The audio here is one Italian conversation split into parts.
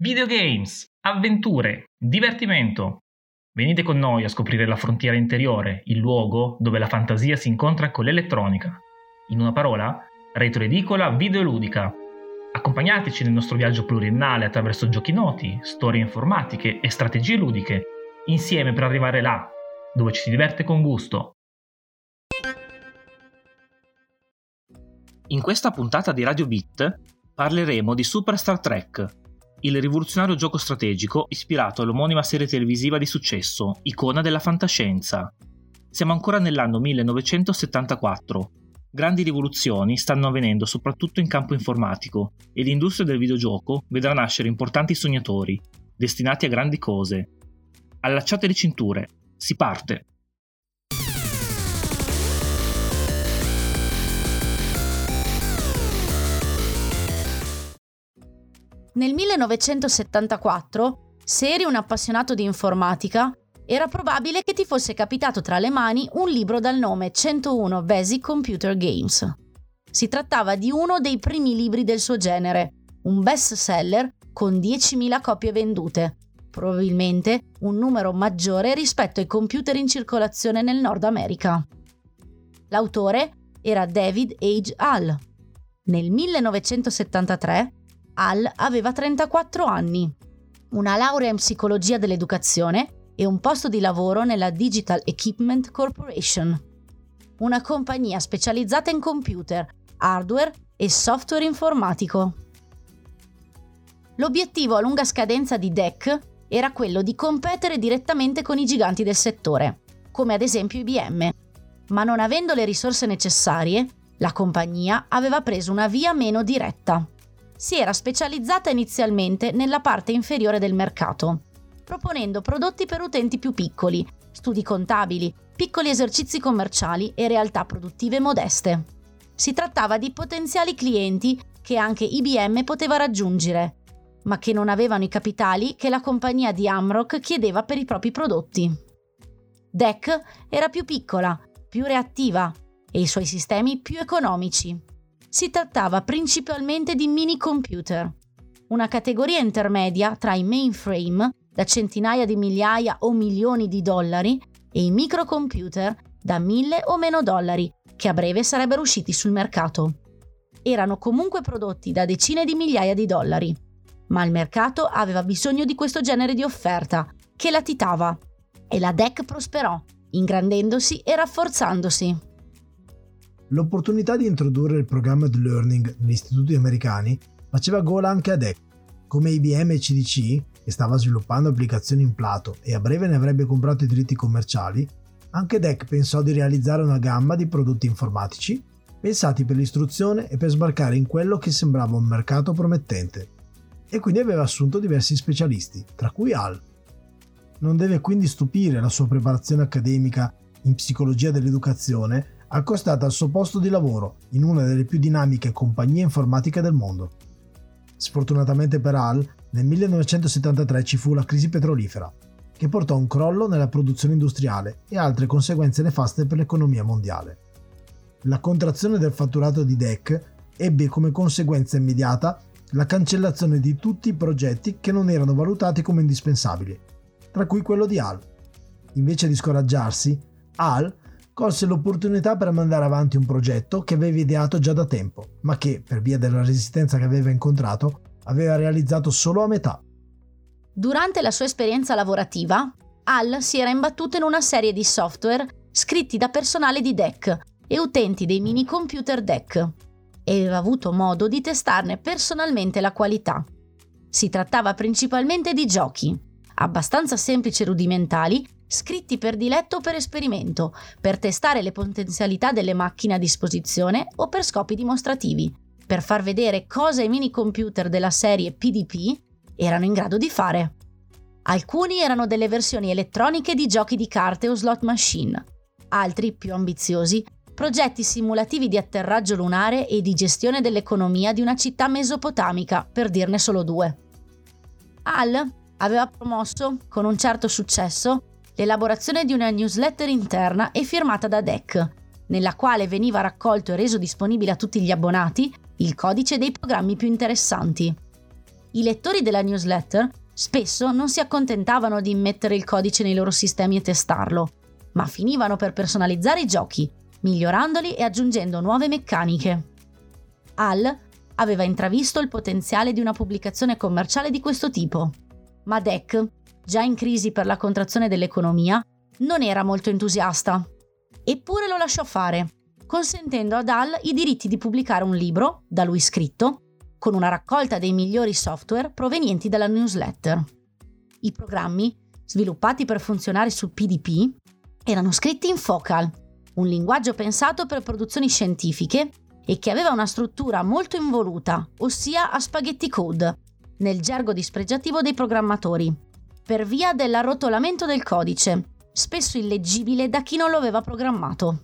Videogames, avventure, divertimento. Venite con noi a scoprire la frontiera interiore, il luogo dove la fantasia si incontra con l'elettronica. In una parola, retroedicola videoludica. Accompagnateci nel nostro viaggio pluriennale attraverso giochi noti, storie informatiche e strategie ludiche, insieme per arrivare là, dove ci si diverte con gusto. In questa puntata di Radio Beat parleremo di Super Star Trek, il rivoluzionario gioco strategico ispirato all'omonima serie televisiva di successo, icona della fantascienza. Siamo ancora nell'anno 1974. Grandi rivoluzioni stanno avvenendo soprattutto in campo informatico e l'industria del videogioco vedrà nascere importanti sognatori, destinati a grandi cose. Allacciate le cinture, si parte! Nel 1974, se eri un appassionato di informatica, era probabile che ti fosse capitato tra le mani un libro dal nome 101 Basic Computer Games. Si trattava di uno dei primi libri del suo genere, un best seller con 10.000 copie vendute, probabilmente un numero maggiore rispetto ai computer in circolazione nel Nord America. L'autore era David H. Hall. Nel 1973 al aveva 34 anni, una laurea in psicologia dell'educazione e un posto di lavoro nella Digital Equipment Corporation, una compagnia specializzata in computer, hardware e software informatico. L'obiettivo a lunga scadenza di DEC era quello di competere direttamente con i giganti del settore, come ad esempio IBM, ma non avendo le risorse necessarie, la compagnia aveva preso una via meno diretta si era specializzata inizialmente nella parte inferiore del mercato, proponendo prodotti per utenti più piccoli, studi contabili, piccoli esercizi commerciali e realtà produttive modeste. Si trattava di potenziali clienti che anche IBM poteva raggiungere, ma che non avevano i capitali che la compagnia di Amrock chiedeva per i propri prodotti. DEC era più piccola, più reattiva e i suoi sistemi più economici si trattava principalmente di mini computer, una categoria intermedia tra i mainframe da centinaia di migliaia o milioni di dollari e i microcomputer da mille o meno dollari che a breve sarebbero usciti sul mercato. Erano comunque prodotti da decine di migliaia di dollari, ma il mercato aveva bisogno di questo genere di offerta, che latitava, e la DEC prosperò, ingrandendosi e rafforzandosi. L'opportunità di introdurre il programma di learning negli istituti americani faceva gola anche a DEC. Come IBM e CDC, che stava sviluppando applicazioni in Plato e a breve ne avrebbe comprato i diritti commerciali, anche DEC pensò di realizzare una gamma di prodotti informatici pensati per l'istruzione e per sbarcare in quello che sembrava un mercato promettente. E quindi aveva assunto diversi specialisti, tra cui Al. Non deve quindi stupire la sua preparazione accademica in psicologia dell'educazione accostata al suo posto di lavoro in una delle più dinamiche compagnie informatiche del mondo. Sfortunatamente per Al, nel 1973 ci fu la crisi petrolifera, che portò a un crollo nella produzione industriale e altre conseguenze nefaste per l'economia mondiale. La contrazione del fatturato di DEC ebbe come conseguenza immediata la cancellazione di tutti i progetti che non erano valutati come indispensabili, tra cui quello di Al. Invece di scoraggiarsi, Al colse l'opportunità per mandare avanti un progetto che aveva ideato già da tempo, ma che, per via della resistenza che aveva incontrato, aveva realizzato solo a metà. Durante la sua esperienza lavorativa, Al si era imbattuto in una serie di software scritti da personale di DEC e utenti dei mini computer DEC e aveva avuto modo di testarne personalmente la qualità. Si trattava principalmente di giochi, abbastanza semplici e rudimentali, scritti per diletto o per esperimento, per testare le potenzialità delle macchine a disposizione o per scopi dimostrativi, per far vedere cosa i mini computer della serie PDP erano in grado di fare. Alcuni erano delle versioni elettroniche di giochi di carte o slot machine, altri, più ambiziosi, progetti simulativi di atterraggio lunare e di gestione dell'economia di una città mesopotamica, per dirne solo due. Al aveva promosso, con un certo successo, l'elaborazione di una newsletter interna e firmata da DEC, nella quale veniva raccolto e reso disponibile a tutti gli abbonati il codice dei programmi più interessanti. I lettori della newsletter spesso non si accontentavano di immettere il codice nei loro sistemi e testarlo, ma finivano per personalizzare i giochi, migliorandoli e aggiungendo nuove meccaniche. Al aveva intravisto il potenziale di una pubblicazione commerciale di questo tipo, ma DEC, già in crisi per la contrazione dell'economia, non era molto entusiasta. Eppure lo lasciò fare, consentendo ad Al i diritti di pubblicare un libro, da lui scritto, con una raccolta dei migliori software provenienti dalla newsletter. I programmi, sviluppati per funzionare su PDP, erano scritti in Focal, un linguaggio pensato per produzioni scientifiche e che aveva una struttura molto involuta, ossia a spaghetti code, nel gergo dispregiativo dei programmatori, per via dell'arrotolamento del codice, spesso illeggibile da chi non lo aveva programmato.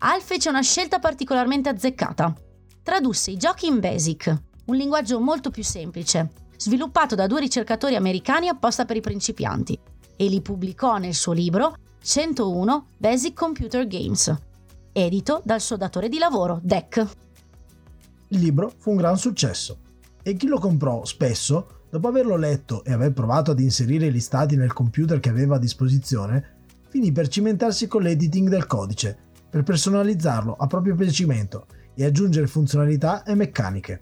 Al fece una scelta particolarmente azzeccata. Tradusse i giochi in BASIC, un linguaggio molto più semplice, sviluppato da due ricercatori americani apposta per i principianti, e li pubblicò nel suo libro 101 Basic Computer Games, edito dal suo datore di lavoro, DEC. Il libro fu un gran successo e chi lo comprò spesso, dopo averlo letto e aver provato ad inserire gli stati nel computer che aveva a disposizione, finì per cimentarsi con l'editing del codice, per personalizzarlo a proprio piacimento e aggiungere funzionalità e meccaniche.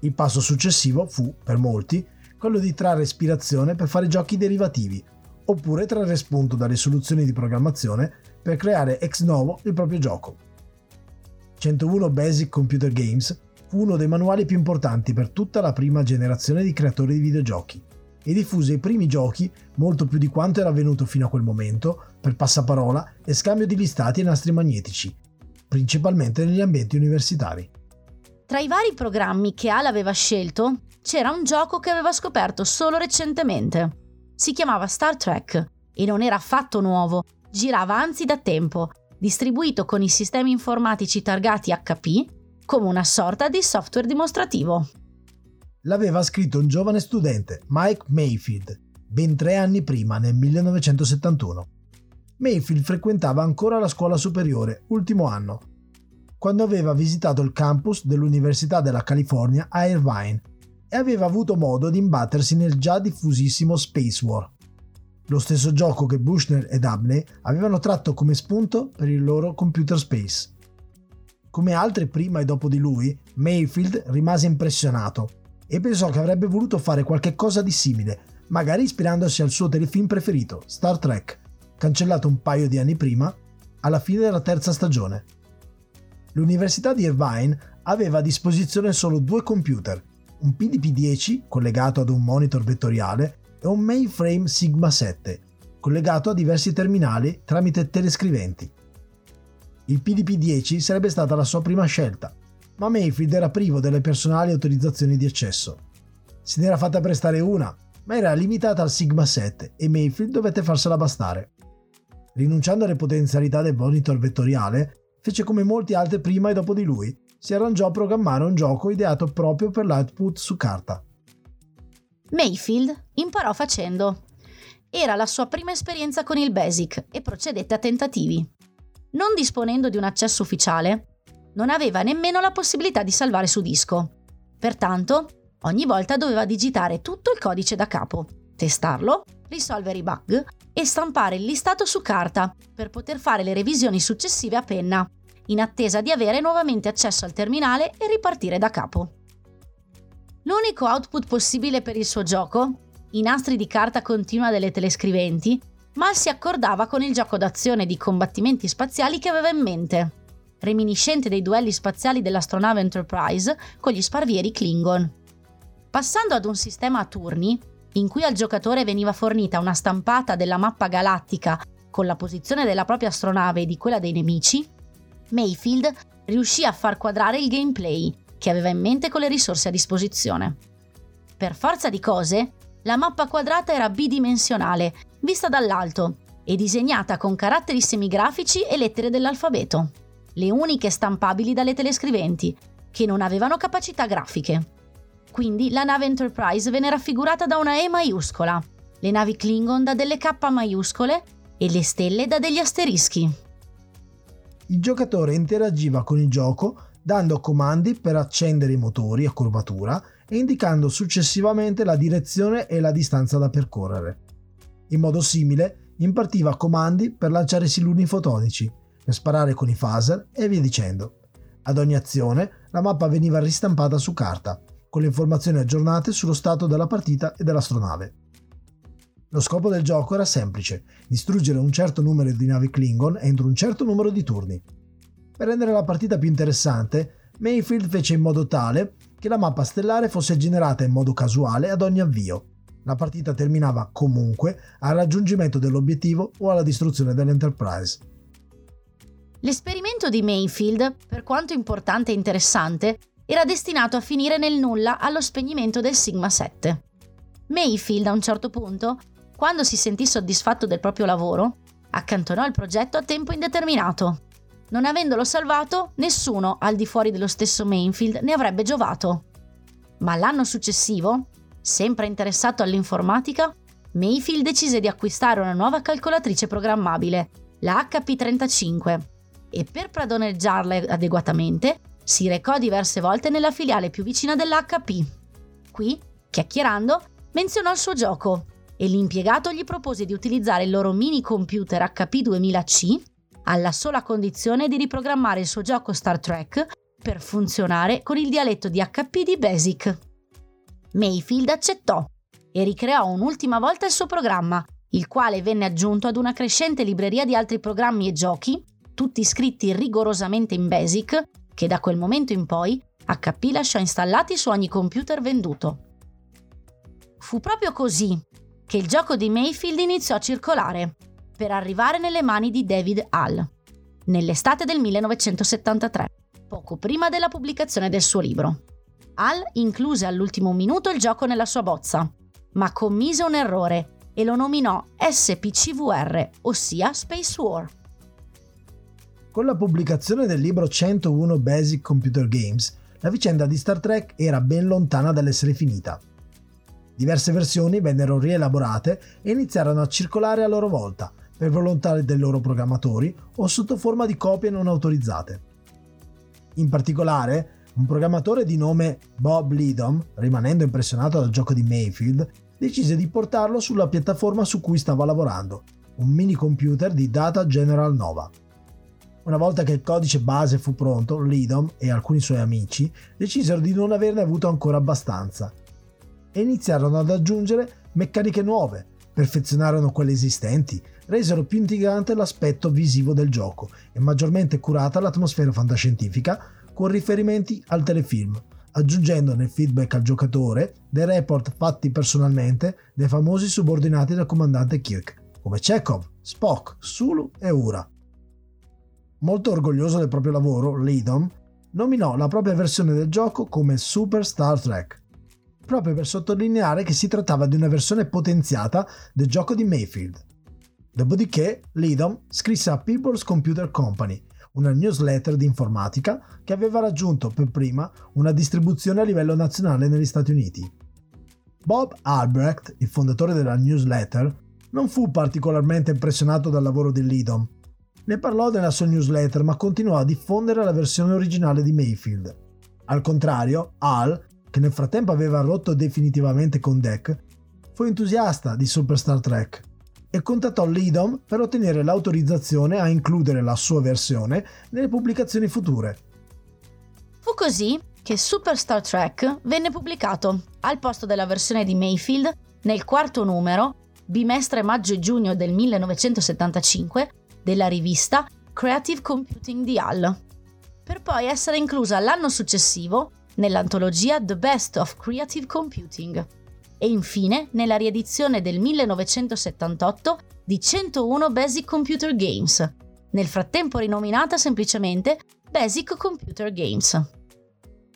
Il passo successivo fu, per molti, quello di trarre ispirazione per fare giochi derivativi, oppure trarre spunto dalle soluzioni di programmazione per creare ex novo il proprio gioco. 101 Basic Computer Games uno dei manuali più importanti per tutta la prima generazione di creatori di videogiochi e diffuse i primi giochi molto più di quanto era avvenuto fino a quel momento per passaparola e scambio di listati e nastri magnetici, principalmente negli ambienti universitari. Tra i vari programmi che Al aveva scelto, c'era un gioco che aveva scoperto solo recentemente. Si chiamava Star Trek e non era affatto nuovo, girava anzi da tempo, distribuito con i sistemi informatici targati HP come una sorta di software dimostrativo. L'aveva scritto un giovane studente, Mike Mayfield, ben tre anni prima, nel 1971. Mayfield frequentava ancora la scuola superiore, ultimo anno, quando aveva visitato il campus dell'Università della California a Irvine e aveva avuto modo di imbattersi nel già diffusissimo Space War, lo stesso gioco che Bushner ed Abney avevano tratto come spunto per il loro computer space. Come altri prima e dopo di lui, Mayfield rimase impressionato e pensò che avrebbe voluto fare qualche cosa di simile, magari ispirandosi al suo telefilm preferito, Star Trek, cancellato un paio di anni prima, alla fine della terza stagione. L'Università di Irvine aveva a disposizione solo due computer, un PDP-10 collegato ad un monitor vettoriale è un mainframe Sigma 7, collegato a diversi terminali tramite telescriventi. Il PDP-10 sarebbe stata la sua prima scelta, ma Mayfield era privo delle personali autorizzazioni di accesso. Se ne era fatta prestare una, ma era limitata al Sigma 7 e Mayfield dovette farsela bastare. Rinunciando alle potenzialità del monitor vettoriale, fece come molti altri prima e dopo di lui, si arrangiò a programmare un gioco ideato proprio per l'output su carta. Mayfield imparò facendo. Era la sua prima esperienza con il Basic e procedette a tentativi. Non disponendo di un accesso ufficiale, non aveva nemmeno la possibilità di salvare su disco. Pertanto, ogni volta doveva digitare tutto il codice da capo, testarlo, risolvere i bug e stampare il listato su carta per poter fare le revisioni successive a penna, in attesa di avere nuovamente accesso al terminale e ripartire da capo. L'unico output possibile per il suo gioco, i nastri di carta continua delle telescriventi, mal si accordava con il gioco d'azione di combattimenti spaziali che aveva in mente, reminiscente dei duelli spaziali dell'astronave Enterprise con gli sparvieri Klingon. Passando ad un sistema a turni, in cui al giocatore veniva fornita una stampata della mappa galattica con la posizione della propria astronave e di quella dei nemici, Mayfield riuscì a far quadrare il gameplay che aveva in mente con le risorse a disposizione. Per forza di cose, la mappa quadrata era bidimensionale, vista dall'alto, e disegnata con caratteri semigrafici e lettere dell'alfabeto, le uniche stampabili dalle telescriventi, che non avevano capacità grafiche. Quindi la nave Enterprise venne raffigurata da una E maiuscola, le navi Klingon da delle K maiuscole e le stelle da degli asterischi. Il giocatore interagiva con il gioco dando comandi per accendere i motori a curvatura e indicando successivamente la direzione e la distanza da percorrere. In modo simile impartiva comandi per lanciare siluri fotonici, per sparare con i phaser e via dicendo. Ad ogni azione la mappa veniva ristampata su carta, con le informazioni aggiornate sullo stato della partita e dell'astronave. Lo scopo del gioco era semplice, distruggere un certo numero di navi Klingon entro un certo numero di turni. Per rendere la partita più interessante, Mayfield fece in modo tale che la mappa stellare fosse generata in modo casuale ad ogni avvio. La partita terminava comunque al raggiungimento dell'obiettivo o alla distruzione dell'Enterprise. L'esperimento di Mayfield, per quanto importante e interessante, era destinato a finire nel nulla allo spegnimento del Sigma 7. Mayfield a un certo punto, quando si sentì soddisfatto del proprio lavoro, accantonò il progetto a tempo indeterminato. Non avendolo salvato, nessuno al di fuori dello stesso Mayfield ne avrebbe giovato. Ma l'anno successivo, sempre interessato all'informatica, Mayfield decise di acquistare una nuova calcolatrice programmabile, la HP35, e per padroneggiarla adeguatamente si recò diverse volte nella filiale più vicina dell'HP. Qui, chiacchierando, menzionò il suo gioco e l'impiegato gli propose di utilizzare il loro mini computer HP 2000C alla sola condizione di riprogrammare il suo gioco Star Trek per funzionare con il dialetto di HP di Basic. Mayfield accettò e ricreò un'ultima volta il suo programma, il quale venne aggiunto ad una crescente libreria di altri programmi e giochi tutti scritti rigorosamente in BASIC, che da quel momento in poi HP lasciò installati su ogni computer venduto. Fu proprio così che il gioco di Mayfield iniziò a circolare, per arrivare nelle mani di David Hall, nell'estate del 1973, poco prima della pubblicazione del suo libro. Hall incluse all'ultimo minuto il gioco nella sua bozza, ma commise un errore e lo nominò SPCVR, ossia Space War. Con la pubblicazione del libro 101 Basic Computer Games, la vicenda di Star Trek era ben lontana dall'essere finita. Diverse versioni vennero rielaborate e iniziarono a circolare a loro volta, per volontà dei loro programmatori o sotto forma di copie non autorizzate. In particolare, un programmatore di nome Bob Lidom, rimanendo impressionato dal gioco di Mayfield, decise di portarlo sulla piattaforma su cui stava lavorando, un mini computer di Data General Nova. Una volta che il codice base fu pronto, Lidom e alcuni suoi amici decisero di non averne avuto ancora abbastanza e iniziarono ad aggiungere meccaniche nuove, perfezionarono quelle esistenti, resero più intrigante l'aspetto visivo del gioco e maggiormente curata l'atmosfera fantascientifica con riferimenti al telefilm, aggiungendo nel feedback al giocatore dei report fatti personalmente dai famosi subordinati del comandante Kirk, come Chekhov, Spock, Sulu e Ura. Molto orgoglioso del proprio lavoro, Lidom nominò la propria versione del gioco come Super Star Trek, proprio per sottolineare che si trattava di una versione potenziata del gioco di Mayfield. Dopodiché, Lidom scrisse a People's Computer Company, una newsletter di informatica che aveva raggiunto per prima una distribuzione a livello nazionale negli Stati Uniti. Bob Albrecht, il fondatore della newsletter, non fu particolarmente impressionato dal lavoro di Lidom ne parlò nella sua newsletter ma continuò a diffondere la versione originale di Mayfield. Al contrario, Al, che nel frattempo aveva rotto definitivamente con Deck, fu entusiasta di Super Star Trek e contattò Lidom per ottenere l'autorizzazione a includere la sua versione nelle pubblicazioni future. Fu così che Super Star Trek venne pubblicato al posto della versione di Mayfield nel quarto numero, bimestre maggio e giugno del 1975, della rivista Creative Computing di Hall, per poi essere inclusa l'anno successivo nell'antologia The Best of Creative Computing e infine nella riedizione del 1978 di 101 Basic Computer Games, nel frattempo rinominata semplicemente Basic Computer Games.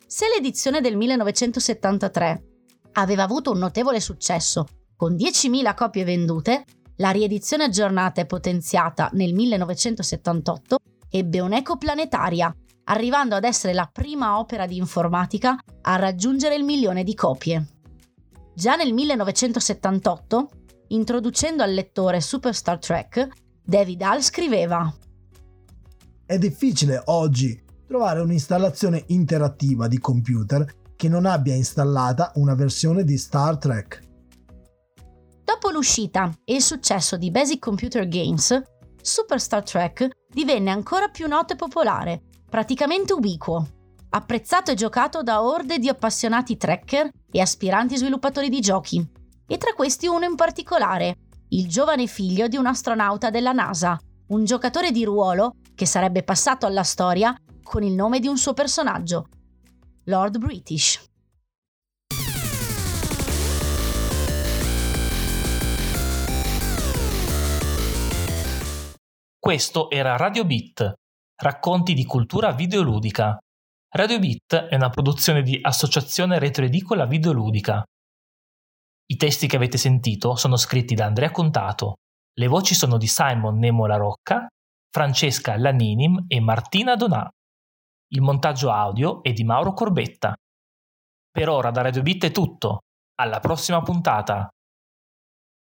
Se l'edizione del 1973 aveva avuto un notevole successo, con 10.000 copie vendute, la riedizione aggiornata e potenziata nel 1978 ebbe un'eco planetaria, arrivando ad essere la prima opera di informatica a raggiungere il milione di copie. Già nel 1978, introducendo al lettore Super Star Trek, David Hall scriveva È difficile oggi trovare un'installazione interattiva di computer che non abbia installata una versione di Star Trek. Dopo l'uscita e il successo di Basic Computer Games, Super Star Trek divenne ancora più noto e popolare, praticamente ubiquo, apprezzato e giocato da orde di appassionati tracker e aspiranti sviluppatori di giochi. E tra questi uno in particolare, il giovane figlio di un astronauta della NASA, un giocatore di ruolo che sarebbe passato alla storia con il nome di un suo personaggio, Lord British. Questo era Radio Beat, racconti di cultura videoludica. Radio Beat è una produzione di Associazione Retroedicola Videoludica. I testi che avete sentito sono scritti da Andrea Contato. Le voci sono di Simon Nemo La Rocca, Francesca Laninim e Martina Donà. Il montaggio audio è di Mauro Corbetta. Per ora da Radio Beat è tutto. Alla prossima puntata!